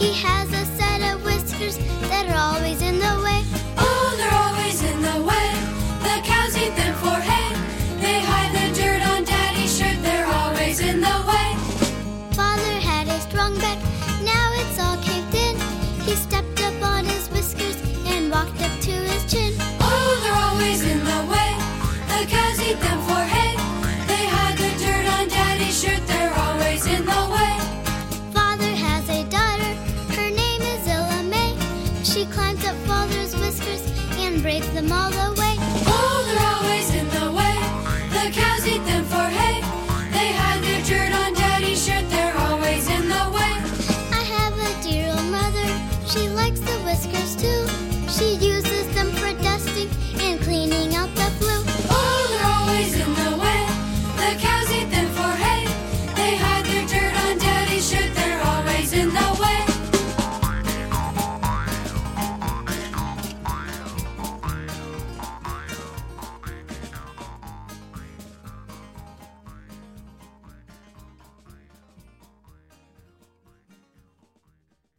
He has a set of whiskers that are always in the way. Oh, they're always in the way. The cows eat them for hay. They hide the dirt on Daddy's shirt. They're always in the way. Father had a strong back, She climbs up Father's whiskers and breaks them all away. Oh, they're always in the way. The cows eat them for hay. They hide their dirt on Daddy's shirt. They're always in the way. I have a dear old mother. She likes the whiskers too. She uses them for